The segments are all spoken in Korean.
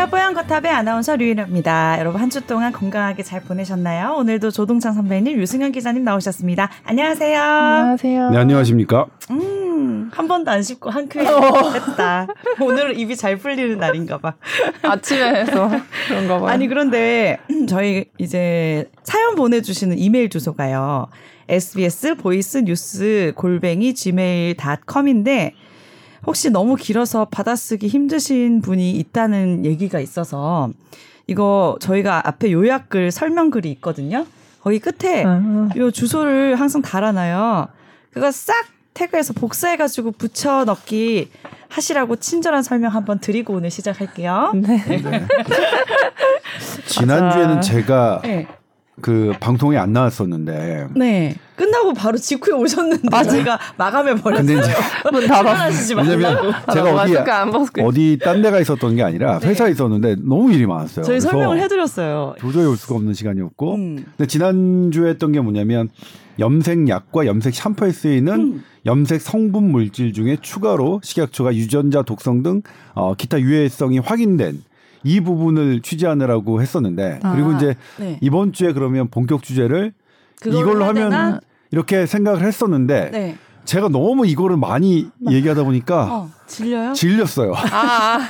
안녕하세요. 뽀얀거탑의 아나운서 류일입니다. 여러분 한 주 동안 건강하게 잘 보내셨나요? 오늘도 조동찬 선배님, 유승현 기자님 나오셨습니다. 안녕하세요. 안녕하세요. 네, 안녕하십니까? 음, 한 번도 안 씹고 한 큐에 했다. 오늘은 입이 잘 풀리는 날인가 봐. 아침에 해서 그런가 봐요. 아니, 그런데 저희 이제 사연 보내주시는 이메일 주소가요. sbs voice news 골뱅이 gmail.com인데 혹시 너무 길어서 받아쓰기 힘드신 분이 있다는 얘기가 있어서 이거 저희가 앞에 요약글 설명글이 있거든요. 거기 끝에 아. 요 주소를 항상 달아놔요. 그거 싹 태그해서 복사해가지고 붙여 넣기 하시라고 친절한 설명 한번 드리고 오늘 시작할게요. 네. 지난주에는 제가 네. 그 방송에 안 나왔었는데 네. 끝나고 바로 직후에 오셨는데 저희가 마감해 버렸어요. 근데 이제 문. 하시지 말라고. 왜냐면 제가 어디 어디 딴 데가 있었던 게 아니라 회사에 있었는데 너무 일이 많았어요. 저희 설명을 해드렸어요. 도저히 올 수가 없는 시간이었고 음. 근데 지난 주에 했던 게 뭐냐면 염색약과 염색 샴푸에 쓰이는 음. 염색 성분 물질 중에 추가로 식약처가 유전자 독성 등 어, 기타 유해성이 확인된 이 부분을 취재하느라고 했었는데 그리고 아, 이제 네. 이번 주에 그러면 본격 주제를 이걸로 하면 되나? 이렇게 생각을 했었는데 네. 제가 너무 이거를 많이 얘기하다 보니까 어, 질려요? 질렸어요. 아,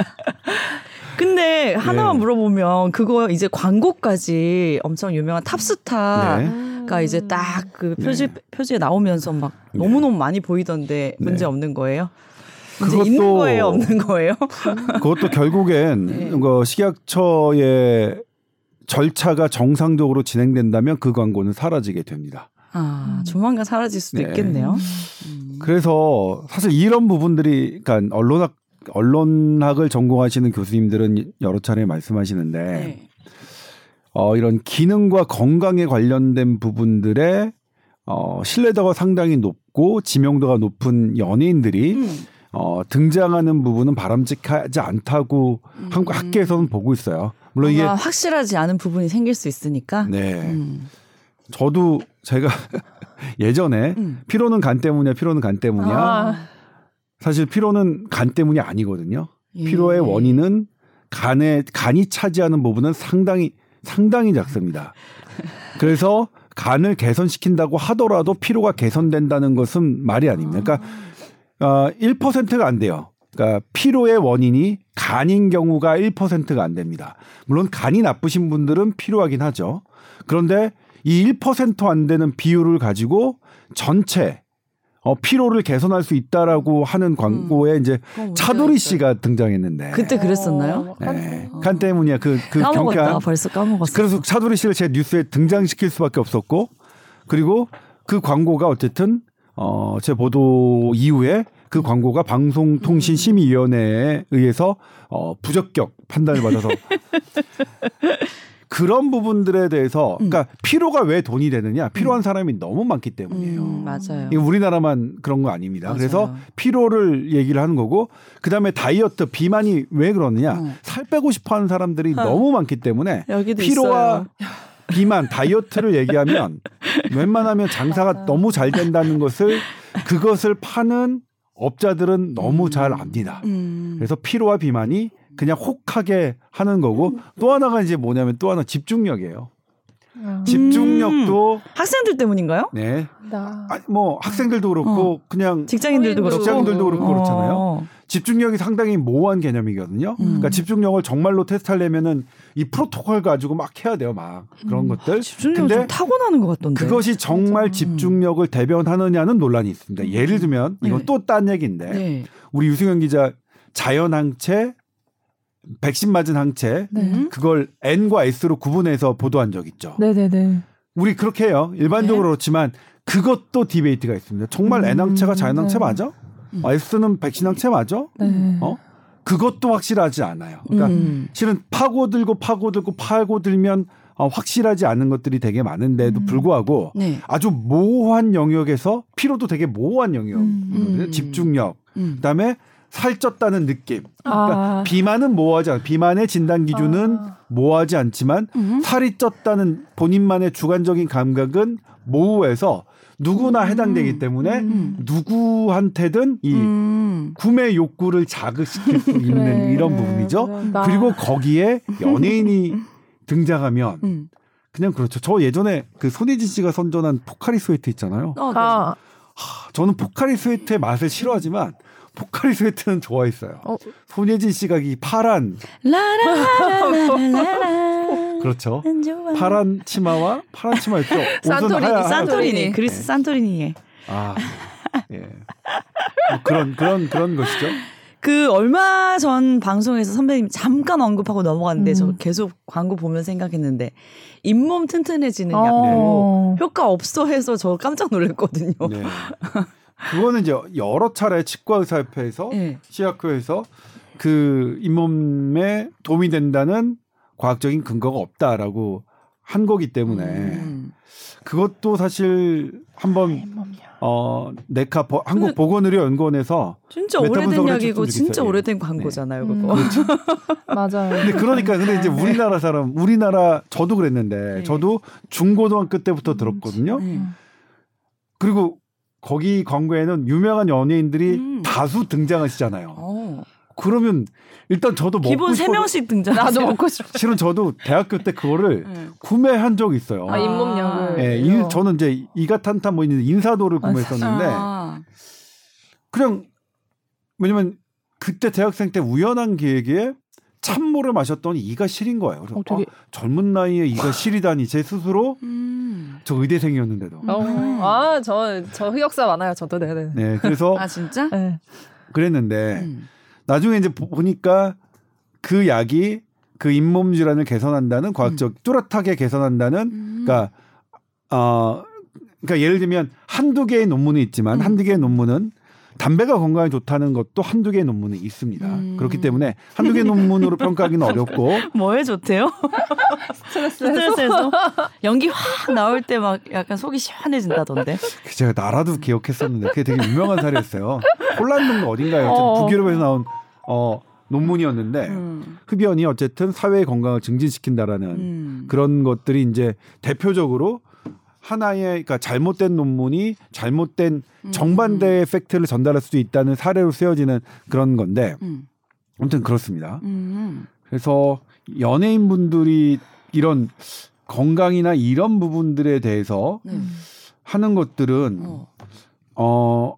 근데 하나만 네. 물어보면 그거 이제 광고까지 엄청 유명한 탑스타가 네. 이제 딱 그 표지 표지에 나오면서 막 네. 너무 너무 많이 보이던데 네. 문제 없는 거예요? 그것도- 있는 거예요, 없는 거예요? 그것도 결국엔 네. 그 식약처의 절차가 정상적으로 진행된다면 그 광고는 사라지게 됩니다. 아, 조만간 사라질 수도 네. 있겠네요. 그래서 사실 이런 부분들이 그러니까 언론학 언론학을 전공하시는 교수님들은 여러 차례 말씀하시는데 네. 어, 이런 기능과 건강에 관련된 부분들의 어, 신뢰도가 상당히 높고 지명도가 높은 연예인들이 음. 어, 등장하는 부분은 바람직하지 않다고 한국 학계에서는 보고 있어요. 물론 이게 음. 확실하지 않은 부분이 생길 수 있으니까. 네. 음. 저도 제가 예전에 음. 피로는 간 때문이야, 피로는 간 때문이야. 아, 사실 피로는 간 때문이 아니거든요. 예. 피로의 원인은 간에 간이 차지하는 부분은 상당히 상당히 작습니다. 그래서 간을 개선시킨다고 하더라도 피로가 개선된다는 것은 말이 아닙니다. 그러니까 어, 1%가 안 돼요. 그러니까 피로의 원인이 간인 경우가 1%가 안 됩니다. 물론 간이 나쁘신 분들은 필요하긴 하죠. 그런데 이 1%안 되는 비율을 가지고 전체 어, 피로를 개선할 수 있다라고 하는 광고에 이제 그거 뭔지 차도리 알았어요. 씨가 등장했는데 그때 그랬었나요? 어, 네. 간 때문이야. 그, 그 까먹었다. 경쾌한 벌써 까먹었어. 그래서 차도리 씨를 제 뉴스에 등장시킬 수밖에 없었고 그리고 그 광고가 어쨌든 어, 제 보도 이후에 그 광고가 방송통신심의위원회에 의해서 어, 부적격 판단을 받아서 그런 부분들에 대해서 그러니까 피로가 왜 돈이 되느냐 필요한 사람이 너무 많기 때문이에요. 음, 맞아요. 이거 우리나라만 그런 거 아닙니다. 맞아요. 그래서 피로를 얘기를 하는 거고 그다음에 다이어트 비만이 왜 그러느냐 어. 살 빼고 싶어 하는 사람들이 너무 많기 때문에 피로와 있어요. 비만 다이어트를 얘기하면 웬만하면 장사가 너무 잘 된다는 것을 그것을 파는 업자들은 너무 잘 압니다. 음. 그래서 피로와 비만이 그냥 혹하게 하는 거고 또 하나가 이제 뭐냐면 또 하나 집중력이에요. 아, 집중력도 학생들 때문인가요? 네. 나. 아, 뭐 학생들도 그렇고 그냥 직장인들도 그렇고. 직장인들도 그렇고 그렇잖아요. 어. 집중력이 상당히 모호한 개념이거든요. 음. 그러니까 집중력을 정말로 테스트하려면은 이 프로토콜 가지고 막 해야 돼요, 막 그런 것들. 음. 집중력 좀 근데 타고나는 것 같던데. 그것이 정말 집중력을 대변하느냐는 논란이 있습니다. 예를 들면 이건 네. 또딴 얘기인데 네. 우리 유승현 기자 자연 항체, 백신 맞은 항체 네. 그걸 N과 S로 구분해서 보도한 적 있죠. 네네네. 우리 그렇게 해요. 일반적으로 네. 그렇지만 그것도 디베이트가 있습니다. 정말 N 항체가 자연 항체 네. 맞아? S는 백신 항체 맞아? 네. 어? 그것도 확실하지 않아요. 그러니까 음. 실은 파고들고 파고들고 파고들면 어, 확실하지 않은 것들이 되게 많은데도 불구하고 네. 아주 모호한 영역에서 피로도 되게 모호한 영역이거든요. 음. 집중력. 음. 그다음에 살쪘다는 느낌. 그러니까 아. 비만은 모호하지 않아. 비만의 진단 기준은 아. 모호하지 않지만 음. 살이 쪘다는 본인만의 주관적인 감각은 모호해서 누구나 해당되기 때문에 음. 누구한테든 이 음. 구매 욕구를 자극시킬 수 있는 그래. 이런 부분이죠. 네, 나- 그리고 거기에 연예인이 등장하면 음. 그냥 그렇죠. 저 예전에 그 손예진 씨가 선전한 포카리 스웨트 있잖아요. 어, 네. 아, 저는 포카리 스웨트의 맛을 싫어하지만 포카리 스웨트는 좋아했어요. 어. 손예진 씨가 이 파란 라라라라라라. 그렇죠. 파란 치마와 파란 치마였죠. 옷은 산토리니, 산토리니 그리스 산토리니에 아, 예. 뭐 그런 그런 그런 것이죠. 그 얼마 전 방송에서 선배님 잠깐 언급하고 넘어갔는데 음. 저 계속 광고 보면 생각했는데 잇몸 튼튼해지는 어. 약도 효과 없어 해서 저 깜짝 놀랐거든요. 네. 그거는 이제 여러 차례 치과의사협회에서 네. 치약회에서 그 잇몸에 도움이 된다는 과학적인 근거가 없다라고 한 거기 때문에 음. 그것도 사실 한번 몸이야. 어 네카 버- 한국 근데- 보건의료 연구원에서 진짜 메타 오래된 해줬으면 진짜 좋겠어요. 오래된 광고잖아요, 음. 그거. 맞아요. 근데 그러니까 근데 이제 우리나라 사람 우리나라 저도 그랬는데 네. 저도 중고등학교 때부터 들었거든요. 네. 그리고 거기 광고에는 유명한 연예인들이 음. 다수 등장하시잖아요. 어. 그러면 일단 저도 먹고 기본 세 싶어서 명씩 등장. 나도 먹고 싶어. 실은 저도 대학교 때 그거를 네. 구매한 적이 있어요. 아, 잇몸약을. 예, 이- 저는 이제 이가탄탄 뭐 있는 인사도를 구매했었는데 아. 그냥 왜냐면 그때 대학생 때 우연한 기획에 참모를 마셨더니 이가 시린 거예요. 그래서 어, 되게- 아, 젊은 나이에 이가 시리다니 제 스스로 음. 저 의대생이었는데도. 어, 아, 저, 저 흑역사 많아요. 저도 네네. 네, 그래서 아 진짜? 네. 그랬는데 음. 나중에 이제 보- 보니까 그 약이 그 잇몸 질환을 개선한다는 과학적 뚜렷하게 개선한다는 음. 그러니까 어 그러니까 예를 들면 한두 개의 논문이 있지만 음. 한두 개의 논문은 담배가 건강에 좋다는 것도 한두 개의 논문이 있습니다. 음. 그렇기 때문에 한두 개의 논문으로 평가하기는 어렵고 뭐에 좋대요? 스트레스에서. 스트레스에서 연기 확 나올 때 막 약간 속이 시원해진다던데. 그 제가 나라도 기억했었는데 그게 되게 유명한 사례였어요. 폴란드 어딘가요? 어. 북유럽에서 나온 어 논문이었는데 음. 흡연이 어쨌든 사회의 건강을 증진시킨다라는 음. 그런 것들이 이제 대표적으로 하나의 그러니까 잘못된 논문이 잘못된 음. 정반대의 팩트를 전달할 수도 있다는 사례로 쓰여지는 그런 건데 음. 아무튼 그렇습니다. 음. 그래서 연예인 분들이 이런 건강이나 이런 부분들에 대해서 네. 하는 것들은 어. 어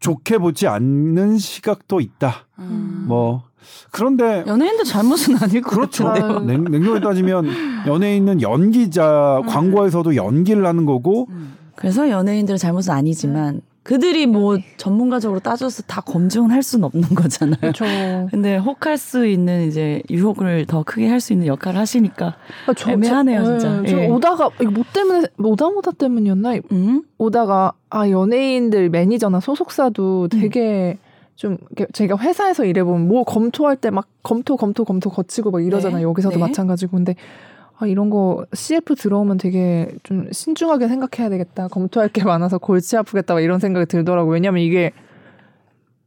좋게 보지 않는 시각도 있다. 음. 뭐 그런데 연예인도 잘못은 아닐 것 그렇죠. 같은데요. 아. 냉, 냉정히 따지면 연예인은 연기자, 광고에서도 연기를 하는 거고 음. 그래서 연예인들의 잘못은 아니지만 그들이 뭐 전문가적으로 따져서 다 검증을 할 수는 없는 거잖아요. 그렇죠. 근데 혹할 수 있는 이제 유혹을 더 크게 할 수 있는 역할을 하시니까 애매하네요, 진짜. 저 예. 오다가 이거 뭐 때문에 오다 모다 때문이었나? 음? 오다가 아 연예인들 매니저나 소속사도 되게 좀 이렇게 제가 회사에서 일해보면 뭐 검토할 때 막 검토 검토 검토 거치고 막 이러잖아요. 네. 여기서도 네. 마찬가지고 근데 아 이런 거 CF 들어오면 되게 좀 신중하게 생각해야 되겠다. 검토할 게 많아서 골치 아프겠다 막 이런 생각이 들더라고. 요 왜냐면 이게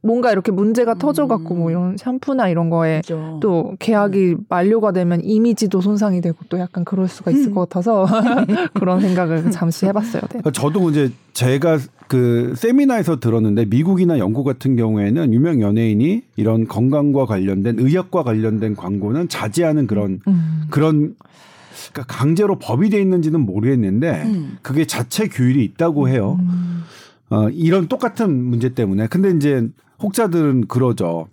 뭔가 이렇게 문제가 음. 터져갖고 뭐 이런 샴푸나 이런 거에 그죠. 또 계약이 만료가 되면 이미지도 손상이 되고 또 약간 그럴 수가 있을 음. 것 같아서 그런 생각을 잠시 해봤어요. 네. 저도 이제 제가 그 세미나에서 들었는데 미국이나 영국 같은 경우에는 유명 연예인이 이런 건강과 관련된 의학과 관련된 광고는 자제하는 그런 음. 그런 그러니까 강제로 법이 돼 있는지는 모르겠는데 음. 그게 자체 규율이 있다고 해요. 음. 어, 이런 똑같은 문제 때문에. 근데 이제 혹자들은 그러죠.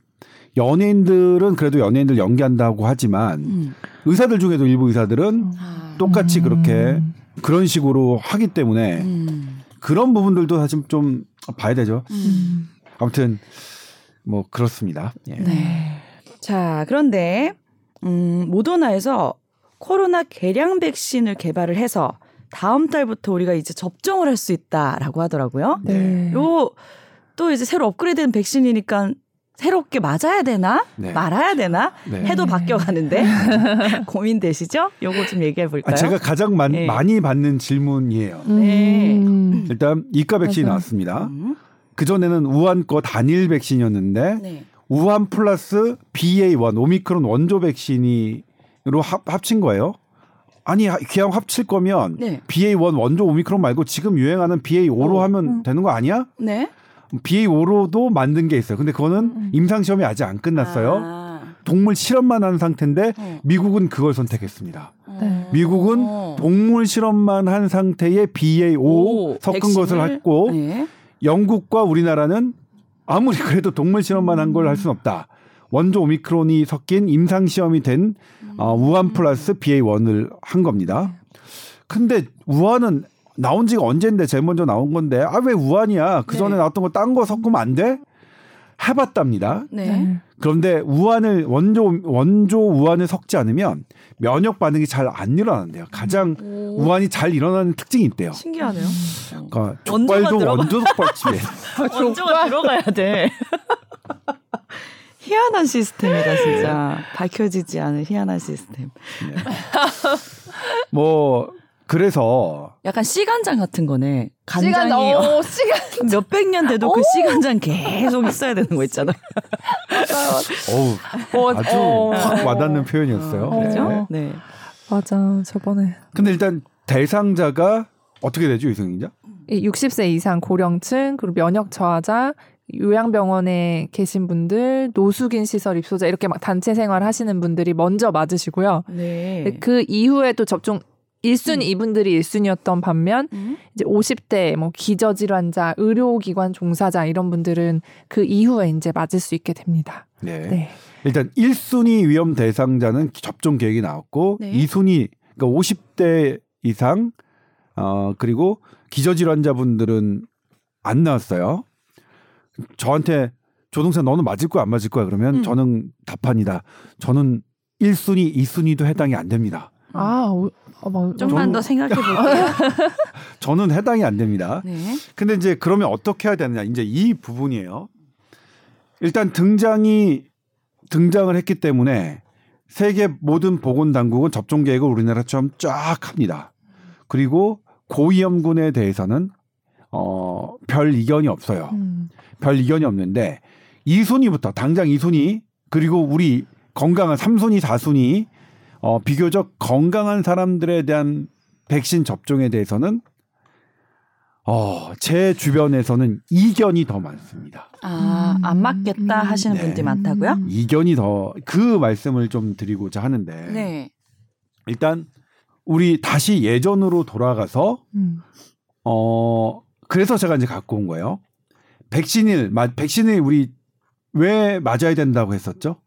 연예인들은 그래도 연예인들 연기한다고 하지만 음. 의사들 중에도 일부 의사들은 아. 똑같이 음. 그렇게 그런 식으로 하기 때문에 음. 그런 부분들도 사실 좀 봐야 되죠. 음. 아무튼 뭐 그렇습니다. 예. 네. 자, 그런데 음, 모더나에서 코로나 개량 백신을 개발을 해서 다음 달부터 우리가 이제 접종을 할 수 있다라고 하더라고요. 네. 요 또 이제 새로 업그레이드된 백신이니까 새롭게 맞아야 되나 네. 말아야 되나 네. 해도 바뀌어 가는데 고민되시죠? 요거 좀 얘기해 볼까요? 아, 제가 가장 많, 예. 많이 받는 질문이에요. 네. 음. 일단 이가 백신이. 나왔습니다. 음, 그 전에는 우한 거 단일 백신이었는데 네. 우한 플러스 BA1 오미크론 원조 백신이로 합, 합친 거예요. 아니 그냥 합칠 거면 네. BA1 원조 오미크론 말고 지금 유행하는 BA5로 어, 하면 음. 되는 거 아니야? 네. BA5로도 만든 게 있어요. 근데 그거는 음. 임상 시험이 아직 안 끝났어요. 아. 동물 실험만 한 상태인데 어. 미국은 그걸 선택했습니다. 네. 미국은 어. 동물 실험만 한 상태의 BA5 오, 섞은 백신을? 것을 했고 네. 영국과 우리나라는 아무리 그래도 동물 실험만 한 걸 할 수는 없다. 원조 오미크론이 섞인 임상 시험이 된 어, 우한 플러스 BA1을 한 겁니다. 근데 우한은 나온 지가 언젠데 제일 먼저 나온 건데 아 왜 우한이야? 그 전에 네. 나왔던 거 딴 거 섞으면 안 돼? 해봤답니다. 네. 그런데 우한을 원조 원조 우한을 섞지 않으면 면역 반응이 잘 안 일어난대요. 가장 오. 우한이 잘 일어나는 특징이 있대요. 신기하네요. 그러니까 원조가 족발도 들어가- 원조 족발집에 원조가 들어가야 돼. 희한한 시스템이다 진짜 밝혀지지 않은 희한한 시스템. 뭐 그래서 약간 시간장 같은 거네. 간장이 시간 어 시간 몇백 년 돼도 그 시간장 계속 있어야 되는 거 있잖아. 어우 어, 아주 어. 확 와닿는 표현이었어요. 어. 그죠? 네. 네. 맞아 저번에 근데 일단 대상자가 어떻게 되죠? 이 60세 이상 고령층 그리고 면역 저하자 요양병원에 계신 분들 노숙인 시설 입소자 이렇게 막 단체 생활 하시는 분들이 먼저 맞으시고요. 네. 그 이후에도 접종 1순위 음. 이분들이 1순위였던 반면 음? 이제 50대 뭐 기저질환자, 의료기관 종사자 이런 분들은 그 이후에 이제 맞을 수 있게 됩니다. 네. 네. 일단 1순위 위험 대상자는 접종 계획이 나왔고 네. 2순위 그러니까 50대 이상 어 그리고 기저질환자분들은 안 나왔어요. 저한테 조동생 너는 맞을 거야 안 맞을 거야 그러면 음. 저는 답합니다. 저는 1순위, 2순위도 해당이 안 됩니다. 아, 오, 어, 막, 좀만 저는- 더 생각해 볼게요. 저는 해당이 안 됩니다. 네. 근데 이제 그러면 어떻게 해야 되느냐? 이제 이 부분이에요. 일단 등장이 등장을 했기 때문에 세계 모든 보건 당국은 접종 계획을 우리나라처럼 쫙 합니다. 그리고 고위험군에 대해서는 어, 별 이견이 없어요. 음, 별 이견이 없는데 2순위부터 당장 2순위 그리고 우리 건강한 3순위, 4순위 어, 비교적 건강한 사람들에 대한 백신 접종에 대해서는 어, 제 주변에서는 이견이 더 많습니다. 아, 음. 안 맞겠다 음. 하시는 네. 분들이 많다고요? 음. 이견이 더 그 말씀을 좀 드리고자 하는데 네. 일단 우리 다시 예전으로 돌아가서 음. 어 그래서 제가 이제 갖고 온 거예요. 백신을 마- 백신을 우리 왜 맞아야 된다고 했었죠?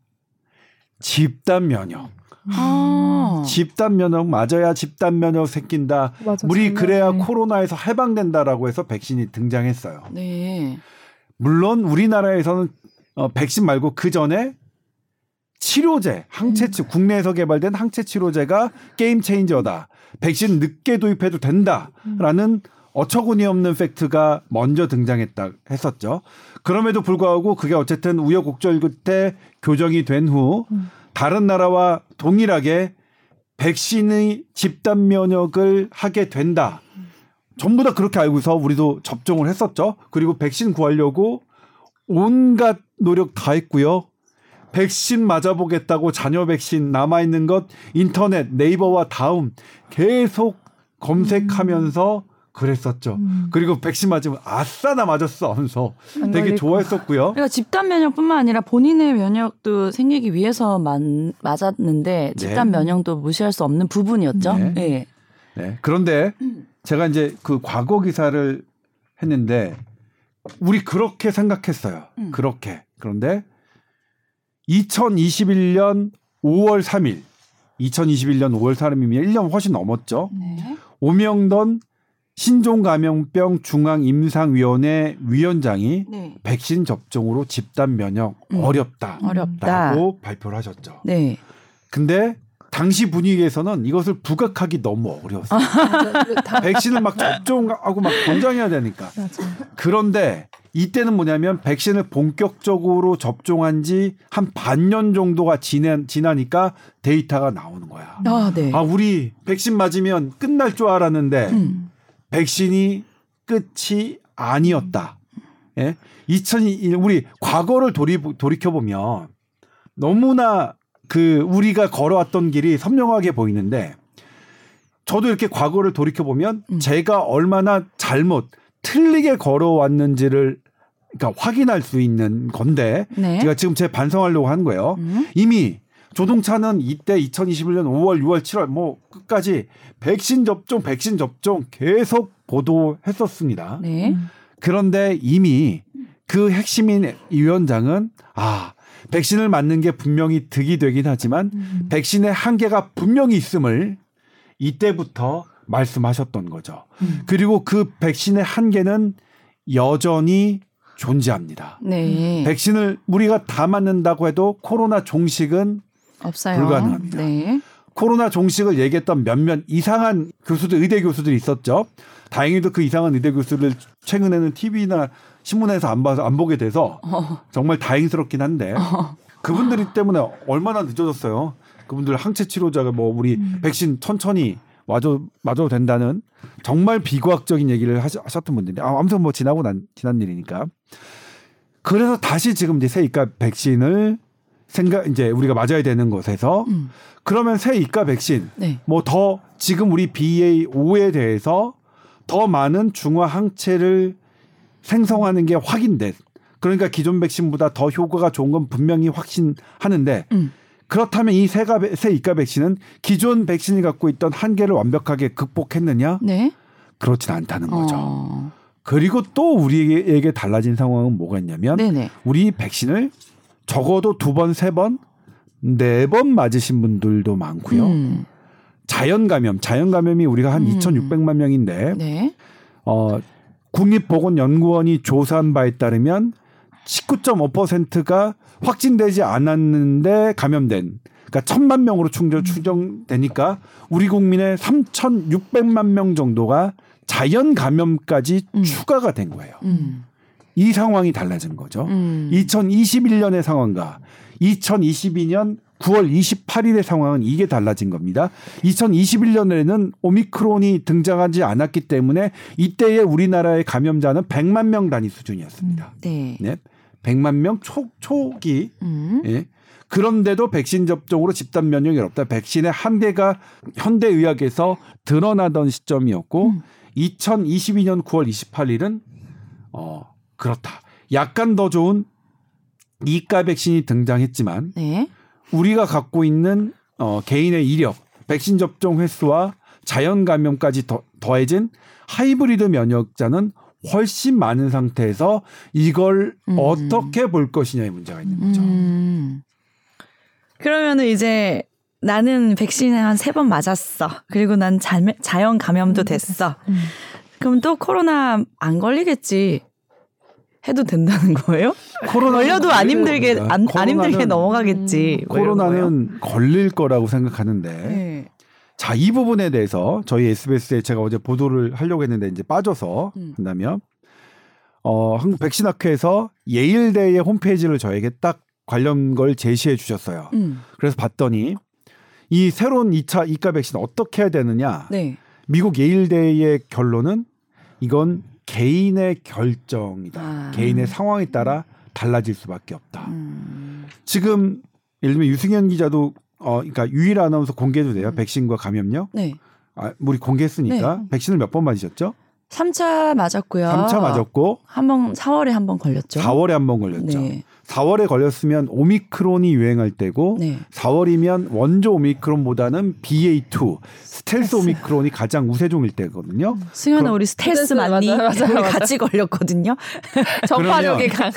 집단 면역. 아. 집단 면역 맞아야 집단 면역 생긴다. 맞아. 우리 그래야 작년에. 코로나에서 해방된다라고 해서 백신이 등장했어요. 네. 물론 우리나라에서는 어, 백신 말고 그 전에 치료제, 항체 치 국내에서 개발된 항체 치료제가 게임 체인저다. 백신 늦게 도입해도 된다라는 어처구니 없는 팩트가 먼저 등장했다 했었죠. 그럼에도 불구하고 그게 어쨌든 우여곡절 끝에 교정이 된후 음. 다른 나라와 동일하게 백신의 집단 면역을 하게 된다. 전부 다 그렇게 알고서 우리도 접종을 했었죠. 그리고 백신 구하려고 온갖 노력 다 했고요. 백신 맞아보겠다고 자녀 백신 남아있는 것 인터넷 네이버와 다음 계속 검색하면서 그랬었죠. 음. 그리고 백신 맞으면 아싸 나 맞았어 하면서 안 되게 좋아했었고요. 그러니까 집단 면역뿐만 아니라 본인의 면역도 생기기 위해서 만, 맞았는데 집단 네. 면역도 무시할 수 없는 부분이었죠. 네. 네. 네. 그런데 제가 이제 그 과거 기사를 했는데 우리 그렇게 생각했어요. 음. 그렇게. 그런데 2021년 5월 3일 2021년 5월 3일이면 1년 훨씬 넘었죠. 네. 오명던 신종 감염병 중앙 임상위원회 위원장이 네. 백신 접종으로 집단 면역 음. 어렵다. 어렵다. 라고 발표를 하셨죠. 네. 근데 당시 분위기에서는 이것을 부각하기 너무 어려웠어요. 맞아. 다- 백신을 막 접종하고 막 권장해야 되니까. 그런데 이때는 뭐냐면 백신을 본격적으로 접종한 지 한 반년 정도가 지난, 지나니까 데이터가 나오는 거야. 아, 네. 아, 우리 백신 맞으면 끝날 줄 알았는데 음. 백신이 끝이 아니었다. 예? 2001 우리 과거를 돌이 돌이켜 보면 너무나 그 우리가 걸어왔던 길이 선명하게 보이는데 저도 이렇게 과거를 돌이켜 보면 음. 제가 얼마나 잘못 틀리게 걸어왔는지를 그러니까 확인할 수 있는 건데 네. 제가 지금 제 반성하려고 하는 거예요. 음. 이미 조동차는 이때 2021년 5월, 6월, 7월 뭐 끝까지 백신 접종, 백신 접종 계속 보도했었습니다. 네. 그런데 이미 그 핵심인 이 위원장은 아 백신을 맞는 게 분명히 득이 되긴 하지만 음. 백신의 한계가 분명히 있음을 이때부터 말씀하셨던 거죠. 음. 그리고 그 백신의 한계는 여전히 존재합니다. 네. 백신을 우리가 다 맞는다고 해도 코로나 종식은 없어요. 불가능합니다. 네. 코로나 종식을 얘기했던 몇몇 이상한 교수들, 의대 교수들이 있었죠. 다행히도 그 이상한 의대 교수를 최근에는 TV나 신문에서 안 봐서 안 보게 돼서 어. 정말 다행스럽긴 한데 어. 그분들이 때문에 얼마나 늦어졌어요. 그분들 항체 치료자가 뭐 우리 음. 백신 천천히 맞아 맞아도 된다는 정말 비과학적인 얘기를 하셨, 하셨던 분들이 아, 아무튼 뭐 지나고 난 지난 일이니까 그래서 다시 지금 이제 새이가 백신을 생각 이제 우리가 맞아야 되는 것에서 음. 그러면 새 이가 백신 네. 뭐더 지금 우리 BA5에 대해서 더 많은 중화 항체를 생성하는 게 확인된 그러니까 기존 백신보다 더 효과가 좋은 건 분명히 확신하는데 음. 그렇다면 이 새가 새 이가 백신은 기존 백신이 갖고 있던 한계를 완벽하게 극복했느냐? 네. 그렇진 않다는 거죠. 어. 그리고 또 우리에게 달라진 상황은 뭐가 있냐면 네네. 우리 백신을 적어도 두 번, 세 번, 네 번 맞으신 분들도 많고요. 음. 자연 감염, 자연 감염이 우리가 한 음. 2,600만 명인데 네. 어 국립보건연구원이 조사한 바에 따르면 19.5%가 확진되지 않았는데 감염된 그러니까 천만 명으로 충전 추정되니까 우리 국민의 3,600만 명 정도가 자연 감염까지 음. 추가가 된 거예요. 음. 이 상황이 달라진 거죠. 음. 2021년의 상황과 2022년 9월 28일의 상황은 이게 달라진 겁니다. 2021년에는 오미크론이 등장하지 않았기 때문에 이때의 우리나라의 감염자는 100만 명 단위 수준이었습니다. 네. 네. 100만 명 초, 초기. 음. 예. 그런데도 백신 접종으로 집단 면역이 없다. 백신의 한계가 현대 의학에서 드러나던 시점이었고 음. 2022년 9월 28일은 어 그렇다. 약간 더 좋은 이가 백신이 등장했지만 네. 우리가 갖고 있는 어, 개인의 이력, 백신 접종 횟수와 자연 감염까지 더, 더해진 하이브리드 면역자는 훨씬 많은 상태에서 이걸 음. 어떻게 볼 것이냐의 문제가 있는 거죠. 음. 그러면은 이제 나는 백신에 한세 번 맞았어. 그리고 난 자, 자연 감염도 됐어. 음. 그럼 또 코로나 안 걸리겠지. 해도 된다는 거예요? 코로나 걸려도 안 힘들게 안, 안 힘들게 넘어가겠지. 뭐? 코로나는 걸릴 거라고 생각하는데 네. 자 이 부분에 대해서 저희 SBS에 제가 어제 보도를 하려고 했는데 이제 빠져서 음. 한다면 어 한국 백신 학회에서 예일대의 홈페이지를 저에게 딱 관련 걸 제시해 주셨어요. 음. 그래서 봤더니 이 새로운 2차 이가 백신 어떻게 해야 되느냐? 네. 미국 예일대의 결론은 이건 개인의 결정이다. 아. 개인의 상황에 따라 달라질 수밖에 없다. 음. 지금 예를 들면 유승현 기자도 어 그러니까 유일 아나운서 공개도 돼요. 음. 백신과 감염력. 네. 아, 우리 공개했으니까 네. 백신을 몇 번 맞으셨죠? 3차 맞았고요. 3차 맞았고 한 번 4월에 한 번 걸렸죠. 4월에 한 번 걸렸죠. 네. 4월에 걸렸으면 오미크론이 유행할 때고 네. 4월이면 원조 오미크론보다는 BA2 스텔스 오미크론이 가장 우세종일 때거든요. 승현아 그럼- 우리 스텔스 맞니? 맞아요, 우리 맞아요. 같이 걸렸거든요. 전파력이 강해.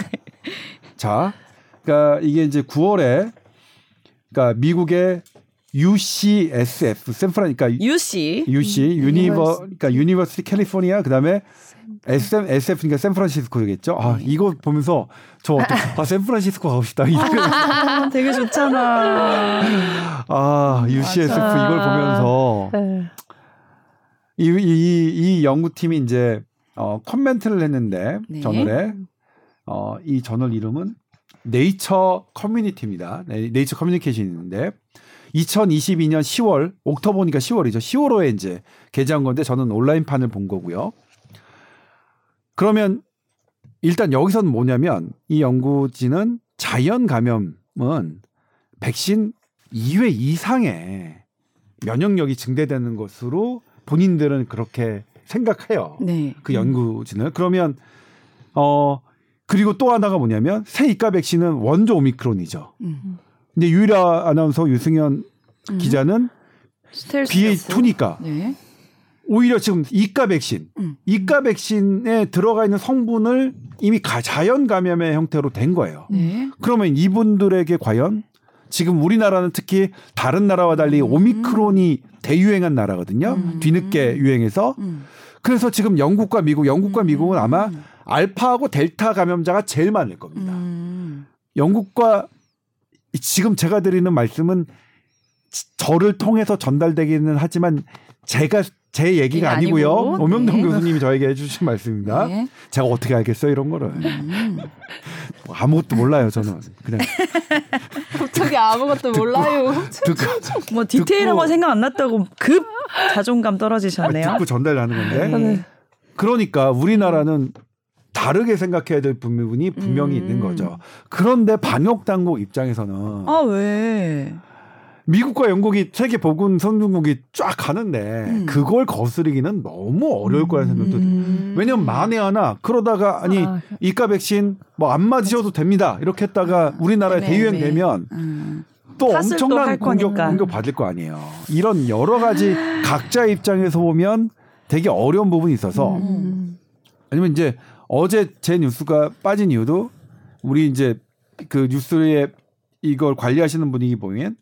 자, 그러니까 이게 이제 9월에 그러니까 미국의 UCSF 샌프란 그러니까 UC. UC Univer 그러니까 University California 그다음에 SM SF니까 샌프란시스코겠죠. 아 이거 보면서 저 어떡- 아 샌프란시스코 가고 싶다. 아, 되게 좋잖아. 아 UCSF 맞아. 이걸 보면서 네. 이, 이, 이 연구팀이 이제 어 커멘트를 했는데 네. 저널에 어 이 저널 이름은 네이처 커뮤니티입니다. 네, 네이처 커뮤니케이션인데 2022년 10월 옥토버니까 10월이죠. 10월호에 이제 게재한 건데 저는 온라인판을 본 거고요. 그러면 일단 여기서는 뭐냐면 이 연구진은 자연 감염은 백신 2회 이상의 면역력이 증대되는 것으로 본인들은 그렇게 생각해요. 네. 그 연구진을 그러면 어 그리고 또 하나가 뭐냐면 새 이가 백신은 원조 오미크론이죠. 음. 근데 유일아 아나운서 유승현 기자는 스텔스 BA2니까 네. 오히려 지금 이가 백신, 음. 이가 백신에 들어가 있는 성분을 이미 가- 자연 감염의 형태로 된 거예요. 네. 그러면 이분들에게 과연 지금 우리나라는 특히 다른 나라와 달리 오미크론이 대유행한 나라거든요. 음. 뒤늦게 유행해서 음. 그래서 지금 영국과 미국, 영국과 미국은 아마 음. 알파하고 델타 감염자가 제일 많을 겁니다. 음. 영국과 이- 지금 제가 드리는 말씀은 지- 저를 통해서 전달되기는 하지만 제가 제 얘기가 이게 아니고요. 아니고, 오명동 네. 교수님이 저에게 해주신 말씀입니다. 네. 제가 어떻게 알겠어요 이런 거를 음. 아무것도 몰라요 저는 그냥 갑자기 아무것도 몰라요. 듣고, 뭐 디테일한 듣고- 거 생각 안 났다고 급 자존감 떨어지셨네요. 듣고 전달하는 건데 네. 그러니까 우리나라는 다르게 생각해야 될 부분이 분명히 음. 있는 거죠. 그런데 방역 당국 입장에서는 아 왜? 미국과 영국이 세계 보건 선진국이 쫙 가는데 음. 그걸 거스르기는 너무 어려울 거라는 생각도 들어요. 음. 왜냐면 만에 하나 그러다가 아니 아, 이가 백신 뭐 안 맞으셔도 됩니다 이렇게 했다가 우리나라에 네, 대유행 네. 되면 음. 또또 엄청난 할 공격 거니까. 공격 받을 거 아니에요. 이런 여러 가지 각자 입장에서 보면 되게 어려운 부분이 있어서 음. 아니면 이제 어제 제 뉴스가 빠진 이유도 우리 이제 그 뉴스에 이걸 관리하시는 분이 보면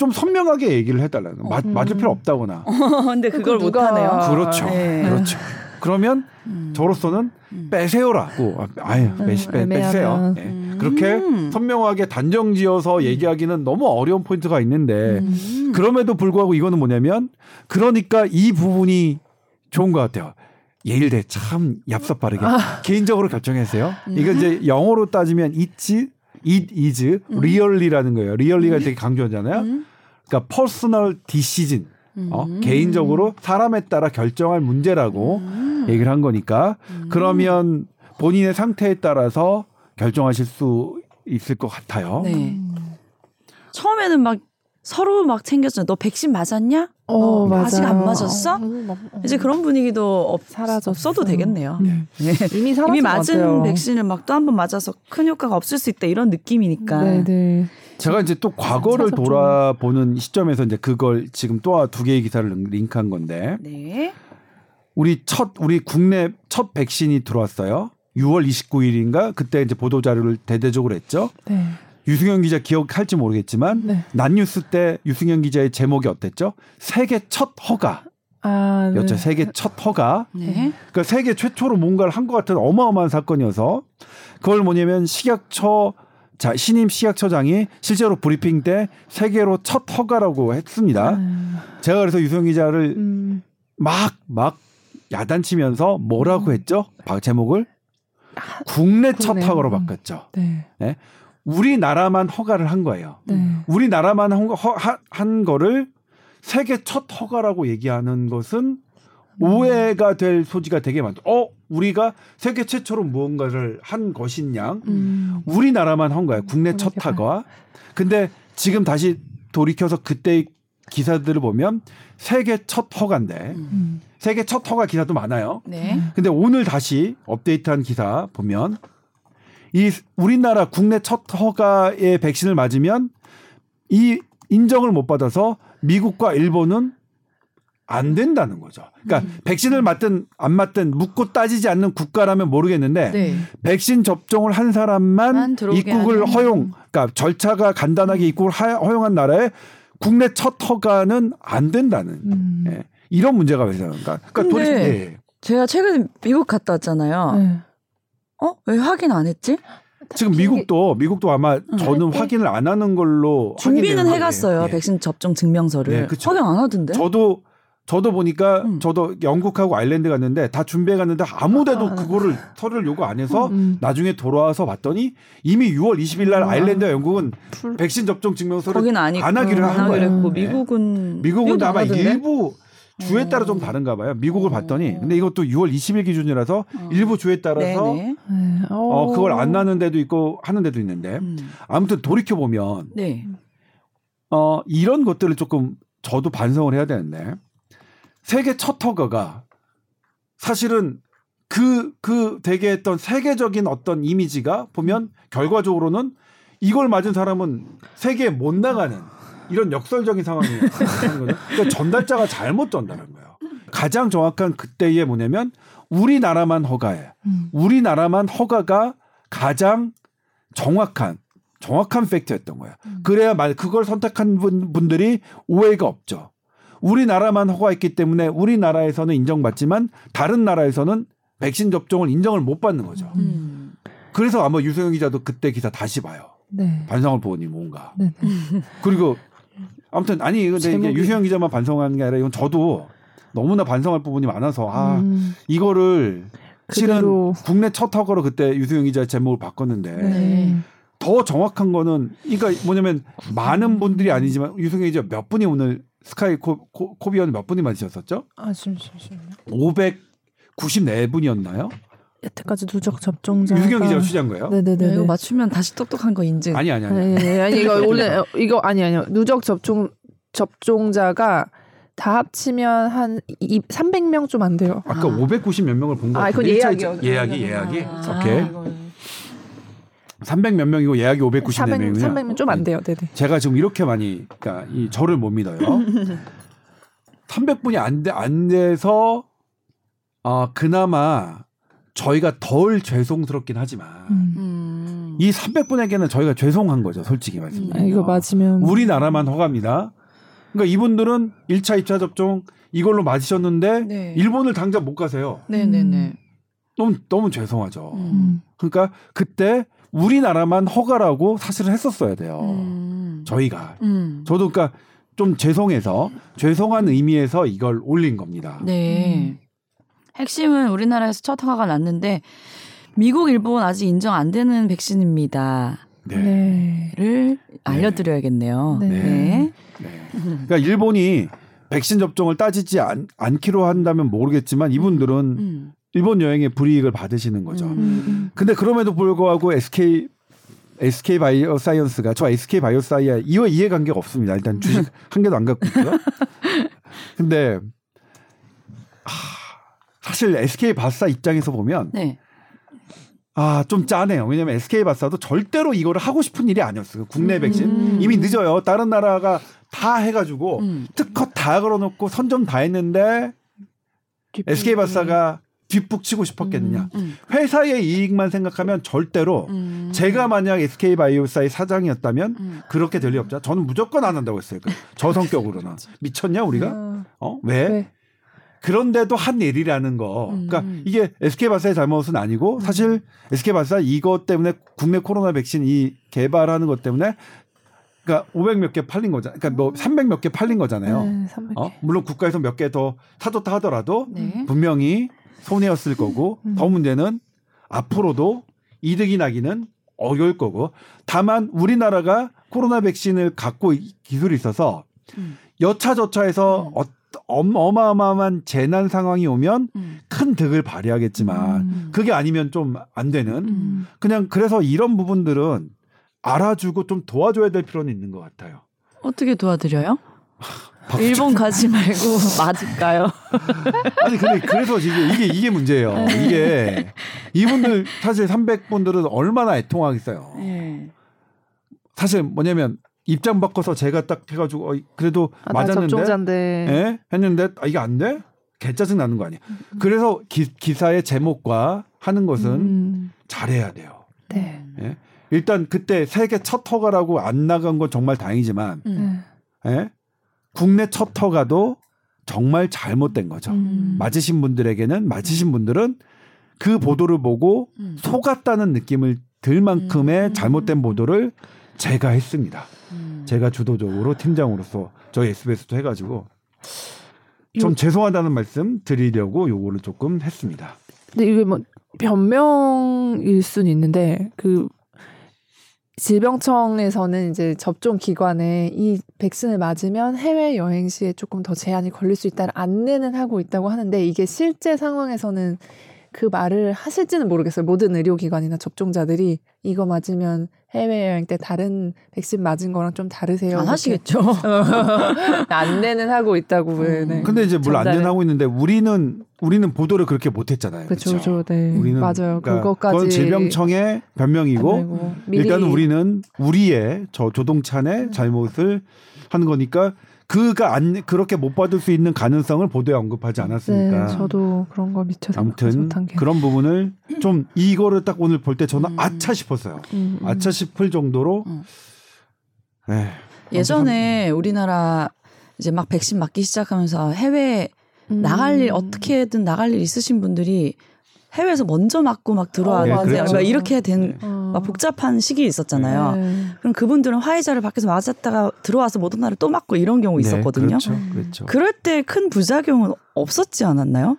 좀 선명하게 얘기를 해달라는 거. 맞, 맞을 필요 없다거나. 근데 그걸 못 누가- 하네요. 그렇죠. 네. 그렇죠. 그러면 음. 저로서는 빼세요라고. 아유, 빼, 빼, 빼세요. 예. 음. 그렇게 선명하게 단정 지어서 얘기하기는 너무 어려운 포인트가 있는데 음. 그럼에도 불구하고 이거는 뭐냐면 그러니까 이 부분이 좋은 것 같아요. 예일대 참 얍삽빠르게 개인적으로 결정했어요. 이거 이제 영어로 따지면 있지, it is, really라는 거예요. really가 되게 강조하잖아요. 음. 그러니까 personal decision, 어? 음. 개인적으로 사람에 따라 결정할 문제라고 음. 얘기를 한 거니까 그러면 본인의 상태에 따라서 결정하실 수 있을 것 같아요. 네. 처음에는 막 서로 막 챙겼잖아. 너 백신 맞았냐? 어, 맞아. 아직 안 맞았어? 어, 이제 그런 분위기도 없, 사라졌어. 없어도 되겠네요. 음. 네. 이미 이미 것 맞은 같아요. 백신을 막 또 한 번 맞아서 큰 효과가 없을 수 있다 이런 느낌이니까. 네, 네. 제가 이제 또 과거를 돌아보는 시점에서 이제 그걸 지금 또 두 개의 기사를 링크한 건데 네. 우리 첫 우리 국내 첫 백신이 들어왔어요. 6월 29일인가 그때 이제 보도 자료를 대대적으로 했죠. 네. 유승현 기자 기억할지 모르겠지만 네. 난뉴스 때 유승현 기자의 제목이 어땠죠? 세계 첫 허가였죠. 아, 네. 세계 첫 허가. 네. 그러니까 세계 최초로 뭔가를 한 것 같은 어마어마한 사건이어서 그걸 뭐냐면 식약처 자 신임 식약처장이 실제로 브리핑 때 세계로 첫 허가라고 했습니다. 음. 제가 그래서 유승현 기자를 음. 막막 야단치면서 뭐라고 했죠? 바- 제목을 국내 첫 국내. 허가로 음. 바꿨죠. 네. 우리나라만 허가를 한 거예요. 네. 우리나라만 한, 거- 허- 하- 한 거를 세계 첫 허가라고 얘기하는 것은 오해가 될 소지가 되게 많다. 어, 우리가 세계 최초로 무언가를 한 것인 양 음. 우리나라만 한 거야. 국내 첫. 허가. 근데 지금 다시 돌이켜서 그때 기사들을 보면 세계 첫 허가인데 음. 세계 첫 허가 기사도 많아요. 네. 근데 오늘 다시 업데이트한 기사 보면 이 우리나라 국내 첫 허가의 백신을 맞으면 이 인정을 못 받아서 미국과 일본은 안 된다는 거죠. 그러니까 음. 백신을 맞든 안 맞든 묻고 따지지 않는 국가라면 모르겠는데 네. 백신 접종을 한 사람만 입국을. 허용, 그러니까 절차가 간단하게 입국을 하- 허용한 나라에 국내 첫 허가는 안 된다는 음. 예, 이런 문제가 왜 생겨요? 그러니까, 그러니까 도대체- 예. 제가 최근에 미국 갔다 왔잖아요. 네. 어? 왜 확인 안 했지? 지금 미국도 미국도 아마 저는 할 때? 확인을 안 하는 걸로 준비는 해갔어요. 예. 백신 접종 증명서를. 네, 그쵸. 확인 안 하던데? 저도 저도 보니까 음. 저도 영국하고 아일랜드 갔는데 다 준비해 갔는데 아무데도 아. 그거를 서류를 요구 안 해서 음. 나중에 돌아와서 봤더니 이미 6월 20일 날 아. 아일랜드와 영국은 풀- 백신 접종 증명서를 아니고 안 하기를 안 한 거예요. 했고 네. 미국은 미국은 아마 하던데? 일부 주에 따라 좀 어. 다른가 봐요. 미국을 어. 봤더니 근데 이것도 6월 20일 기준이라서 어. 일부 주에 따라서 네네. 네. 어 그걸 안 나는 데도 있고 하는 데도 있는데 음. 아무튼 돌이켜 보면 네. 어 이런 것들을 조금 저도 반성을 해야 되는데 세계 첫 허가가 사실은 그, 그 되게 했던 세계적인 어떤 이미지가 보면 결과적으로는 이걸 맞은 사람은 세계에 못 나가는 이런 역설적인 상황이에요. 그러니까 전달자가 잘못 전달한 거예요. 가장 정확한 그때의 뭐냐면 우리나라만 허가해. 음. 우리나라만 허가가 가장 정확한 정확한 팩트였던 거예요. 음. 그래야 말 그걸 선택한 분, 분들이 오해가 없죠. 우리나라만 허가했기 때문에 우리나라에서는 인정받지만 다른 나라에서는 백신 접종을 인정을 못 받는 거죠. 음. 그래서 아마 유소영 기자도 그때 기사 다시 봐요. 네. 반성을 보니 뭔가. 네. 그리고 아무튼 아니 근데 제목이- 유소영 기자만 반성하는 게 아니라 이건 저도 너무나 반성할 부분이 많아서 아 음, 이거를 실은. 국내 첫 허가로 그때 유소영 기자 제목을 바꿨는데 네. 더 정확한 거는 그러니까 뭐냐면 많은 분들이 아니지만 유소영 기자 몇 분이 오늘 스카이 코, 코, 코 비언 몇 분이 맞으셨었죠? 아 잠시만요. 594분이었나요? 여태까지 누적 접종자. 유승경 기자가 취재한 거예요? 네네네. 야, 이거 맞추면 다시 똑똑한 거 인증. 아니 아니 아니. 아니, 아니, 아니 이거 원래 이거 아니 아니요. 누적 접종 접종자가 다 합치면 한 이, 300명 좀 안 돼요. 아까 590 몇 명을 본거 아, 같은데. 그건 예약이요. 예약이 예약이. 아, 오케이. 이거. 300 몇 명이고 예약이 594명이요. 300, 300 명 좀 안 돼요. 네네. 제가 지금 이렇게 많이 그러니까 이 저를 못 믿어요. 300분이 안, 돼, 안 돼서 아 그나마 저희가 덜 죄송스럽긴 하지만 음. 음. 이 300분에게는 저희가 죄송한 거죠. 솔직히 말씀드리면. 아, 이거 맞으면 우리나라만 허가입니다. 그러니까 이분들은 1차, 2차 접종 이걸로 맞으셨는데 네. 일본을 당장 못 가세요. 네 네 네. 너무 너무 죄송하죠. 음. 음. 그러니까 그때 우리나라만 허가라고 사실은 했었어야 돼요. 음. 저희가 음. 저도 그러니까 좀 죄송해서 죄송한 의미에서 이걸 올린 겁니다. 네. 핵심은 우리나라에서 첫 허가가 났는데 미국, 일본 아직 인정 안 되는 백신입니다. 네. 네. 를 알려드려야겠네요. 네. 네. 네. 그러니까 일본이 백신 접종을 따지지 않, 않기로 한다면 모르겠지만 이분들은 음. 일본 여행의 불이익을 받으시는 거죠. 음. 음. 근데 그럼에도 불구하고 SK SK 바이오 사이언스가 저 SK 바이오 사이아 이와 이해관계가 없습니다. 일단 주식 한 개도 안 갖고 있고요. 근데 하, 사실 SK 바사 입장에서 보면 네. 아 좀 짜네요. 왜냐면 SK 바사도 절대로 이거를 하고 싶은 일이 아니었어요. 국내 음. 백신 이미 늦어요. 다른 나라가 다 해가지고 음. 특허 다 걸어놓고 선점 다 했는데 SK 바사가 뒷북 치고 싶었겠느냐. 음. 회사의 이익만 생각하면 절대로 음. 제가 만약 SK 바이오사의 사장이었다면 음. 그렇게 될 리 없죠. 저는 무조건 안 한다고 했어요. 그- 저 성격으로는 미쳤냐 우리가? 어, 어 왜? 네. 그런데도 한 일이라는 거. 그러니까 음. 이게 SK 바사의 잘못은 아니고 사실 SK 바사 이것 때문에 국내 코로나 백신 이 개발하는 것 때문에 그러니까 500몇 개 팔린 거잖아요. 그러니까 뭐 300 몇 개 팔린 거잖아요. 네, 300개. 어? 물론 국가에서 몇 개 더 사줬다 하더라도 네. 분명히 손해였을 거고 음. 더 문제는 앞으로도 이득이 나기는 어려울 거고 다만 우리나라가 코로나 백신을 갖고 이- 기술이 있어서 음. 여차저차해서 음. 어, 엄- 어마어마한 재난 상황이 오면 음. 큰 득을 발휘하겠지만 음. 그게 아니면 좀 안 되는 음. 그냥 그래서 이런 부분들은 알아주고 좀 도와줘야 될 필요는 있는 것 같아요. 어떻게 도와드려요? 일본 가지 말고 맞을까요? 아니 근데 그래서 이게 이게 이게 문제예요. 네. 이게 이분들 사실 300분들은 얼마나 애통하겠어요. 네. 사실 뭐냐면 입장 바꿔서 제가 딱 해가지고 어, 그래도 아, 나 맞았는데. 예? 했는데 아, 이게 안 돼? 개 짜증 나는 거 아니야. 그래서 기, 기사의 제목과 하는 것은 음. 잘해야 돼요. 네. 예? 일단 그때 세계 첫 허가라고 안 나간 건 정말 다행이지만 음. 네. 예? 국내 첫 허가도 정말 잘못된 거죠. 음. 맞으신 분들에게는 맞으신 분들은 그 보도를 보고 음. 속았다는 느낌을 들 만큼의 음. 잘못된 보도를 제가 했습니다. 음. 제가 주도적으로 팀장으로서 저희 SBS도 해가지고 좀 요- 죄송하다는 말씀 드리려고 요거를 조금 했습니다. 근데 이게 뭐 변명일 수는 있는데 그 질병청에서는 이제 접종 기관에 이 백신을 맞으면 해외 여행 시에 조금 더 제한이 걸릴 수 있다는 안내는 하고 있다고 하는데 이게 실제 상황에서는 그 말을 하실지는 모르겠어요. 모든 의료기관이나 접종자들이 이거 맞으면 해외여행 때 다른 백신 맞은 거랑 좀 다르세요. 안. 하시겠죠. 안내는 하고 있다고. 네, 네. 근데 이제 물론 전달을- 안내는 하고 있는데 우리는 우리는 보도를 그렇게 못했잖아요. 그렇죠, 그쵸? 그렇죠. 네. 우리는 맞아요. 그러니까 그것까지 그건 질병청의 변명이고 미리- 일단은 우리는 우리의 저 조동찬의 잘못을 하는 거니까 그가 안 그렇게 못 받을 수 있는 가능성을 보도에 언급하지 않았으니까. 네, 저도 그런 거 생각하지 아무튼 못한 게. 그런 부분을 좀 이거를 딱 오늘 볼 때 저는 음. 아차 싶었어요. 음, 음. 아차 싶을 정도로 음. 네. 예전에 우리나라 이제 막 백신 맞기 시작하면서 해외 음. 나갈 일 어떻게든 나갈 일 있으신 분들이 해외에서 먼저 맞고 막 들어와야 어, 돼. 맞아요. 막 이렇게 된 어. 막 복잡한 시기 있었잖아요. 네. 그럼 그분들은 화이자를 밖에서 맞았다가 들어와서 모더나를 또 맞고 이런 경우 네, 있었거든요. 그렇죠. 음. 그렇죠. 그럴 때 큰 부작용은 없었지 않았나요?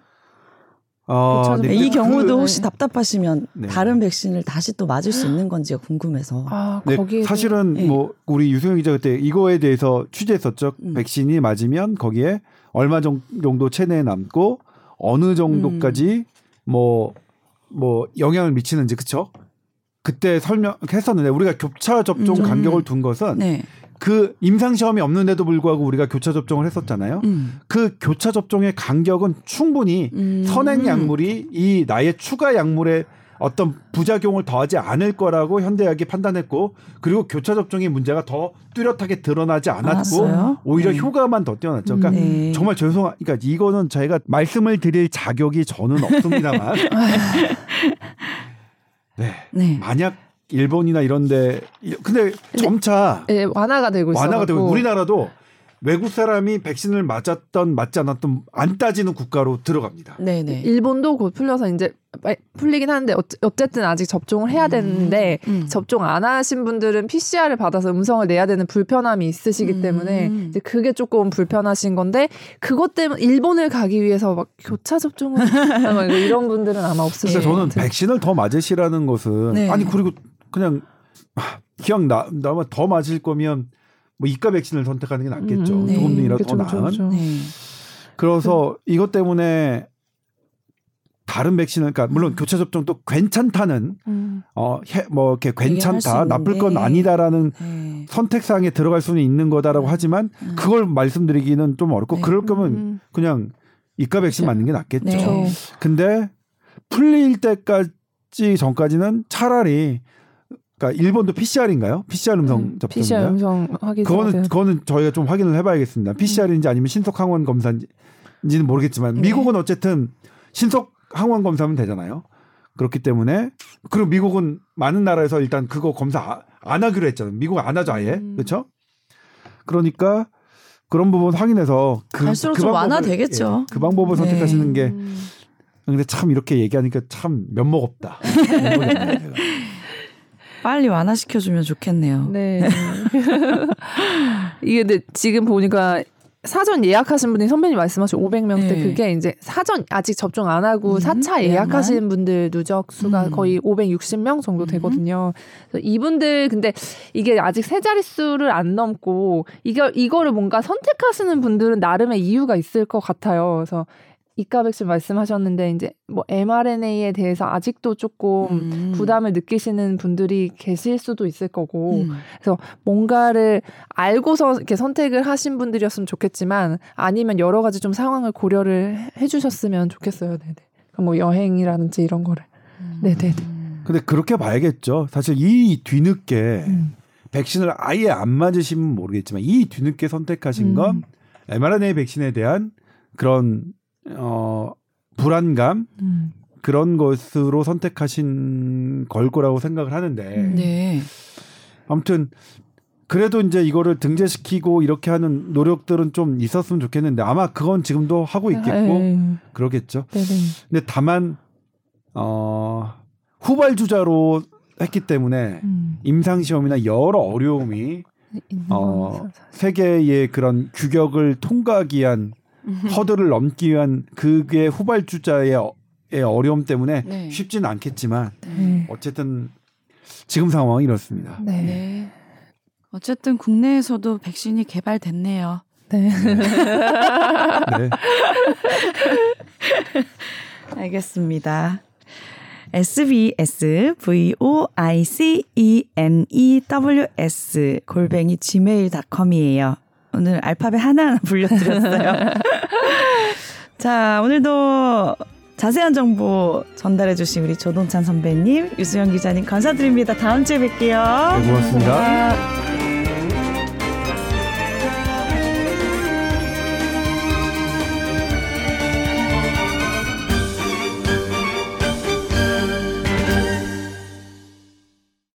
어, 그렇죠. 근데 이 그- 경우도 혹시 답답하시면 네. 다른 백신을 다시 또 맞을 수 있는 건지가 궁금해서. 아, 네, 거기에 사실은 네. 뭐 우리 유승현 기자 그때 이거에 대해서 취재했었죠. 음. 백신이 맞으면 거기에 얼마 정- 정도 체내에 남고 어느 정도까지 뭐 뭐 영향을 미치는지 그쵸? 그때 설명했었는데 우리가 교차 접종 음. 간격을 둔 것은 네. 그 임상 시험이 없는데도 불구하고 우리가 교차 접종을 했었잖아요. 음. 그 교차 접종의 간격은 충분히 음. 선행 약물이 이 나의 추가 약물에 어떤 부작용을 더하지 않을 거라고 현대약이 판단했고 그리고 교차 접종의 문제가 더 뚜렷하게 드러나지 않았고 않았어요? 오히려 네. 효과만 더 뛰어났죠. 그러니까 네. 정말 죄송한 그러니까 이거는 저희가 말씀을 드릴 자격이 저는 없습니다만 네. 네. 만약 일본이나 이런데 근데 점차 예, 완화가 되고 있어. 완화가 되고 우리나라도 외국 사람이 백신을 맞았던 맞지 않았던 안 따지는 국가로 들어갑니다. 네네. 일본도 곧 풀려서 이제 풀리긴 하는데 어쨌든 아직 접종을 해야 되는데 음. 접종 안 하신 분들은 PCR을 받아서 음성을 내야 되는 불편함이 있으시기 음. 때문에 이제 그게 조금 불편하신 건데 그것 때문에 일본을 가기 위해서 막 교차 접종을 아마 이런 분들은 아마 없으실 것 저는 같아요. 백신을 더 맞으시라는 것은 네. 아니 그리고 그냥 아, 그냥 나 나만 더 맞을 거면 뭐 이가 백신을 선택하는 게 낫겠죠. 음, 네. 조금이라도 더 그쵸, 나은. 그쵸. 네. 그래서 이것 때문에 다른 백신을 그러니까 물론 교차 접종도 괜찮다는 음. 어뭐 이렇게 괜찮다 나쁠 건. 아니다라는 네. 선택사항에 들어갈 수는 있는 거다라고 하지만 음. 그걸 말씀드리기는 좀 어렵고 네. 그럴 거면 음. 그냥 이가 백신 맞는 게 낫겠죠. 네. 근데 풀릴 때까지 전까지는 차라리 그러니까 일본도 PCR인가요? PCR 음성 음, PCR 접종인가요? 음성 확인. 그거는 그거는 저희가 좀 확인을 해봐야겠습니다. PCR인지 아니면 신속 항원 검사인지는 모르겠지만 네. 미국은 어쨌든 신속 항원 검사하면 되잖아요. 그렇기 때문에 그리고 미국은 많은 나라에서 일단 그거 검사 아- 안 하기로 했잖아요. 미국은 안 하죠 아예 음. 그렇죠? 그러니까 그런 부분 확인해서 그, 갈수록 그좀 방법을- 완화되겠죠. 예, 그 방법을 네. 선택하시는 게 음. 근데 참 이렇게 얘기하니까 참 면목 없다. 빨리 완화시켜주면 좋겠네요. 네. 이게 근데 지금 보니까 사전 예약하신 분이 선배님 말씀하신 500명대 네. 그게 이제 사전 아직 접종 안 하고 음, 4차 예약만? 예약하시는 분들 누적 수가 음. 거의 560명 정도 음. 되거든요. 그래서 이분들 근데 이게 아직 세 자릿수를 안 넘고 이거 이거를 뭔가 선택하시는 분들은 나름의 이유가 있을 것 같아요. 그래서 이가 백신 말씀하셨는데 이제 뭐 mRNA에 대해서 아직도 조금 음. 부담을 느끼시는 분들이 계실 수도 있을 거고 음. 뭔가를 알고서 이렇게 선택을 하신 분들이었으면 좋겠지만 아니면 여러 가지 좀 상황을 고려를 해- 해주셨으면 좋겠어요. 네네. 그럼 뭐 여행이라든지 이런 거를. 네네네. 근데 그렇게 봐야겠죠. 사실 이 뒤늦게 음. 백신을 아예 안 맞으시면 모르겠지만 이 뒤늦게 선택하신 음. 건 mRNA 백신에 대한 그런 어 불안감 음. 그런 것으로 선택하신 걸 거라고 생각을 하는데 음. 네. 아무튼 그래도 이제 이거를 등재시키고 이렇게 하는 노력들은 좀 있었으면 좋겠는데 아마 그건 지금도 하고 있겠고 에이, 그러겠죠. 네네. 근데 다만 어 후발주자로 했기 때문에 음. 임상 시험이나 여러 어려움이 있는 어건 세계의 그런 규격을 통과하기 위한 허들을 넘기 위한 그게 후발주자의 어- 의 어려움 때문에 네. 쉽지는 않겠지만 네. 어쨌든 지금 상황은 이렇습니다. 네. 네. 어쨌든 국내에서도 백신이 개발됐네요. 네. 네. 알겠습니다. sbs v o i c e n e w s 골뱅이 gmail.com이에요. 오늘 알파벳 하나하나 불려드렸어요. 자, 오늘도 자세한 정보 전달해 주신 우리 조동찬 선배님, 유수영 기자님 감사드립니다. 다음 주에 뵐게요. 네, 고맙습니다. 감사합니다.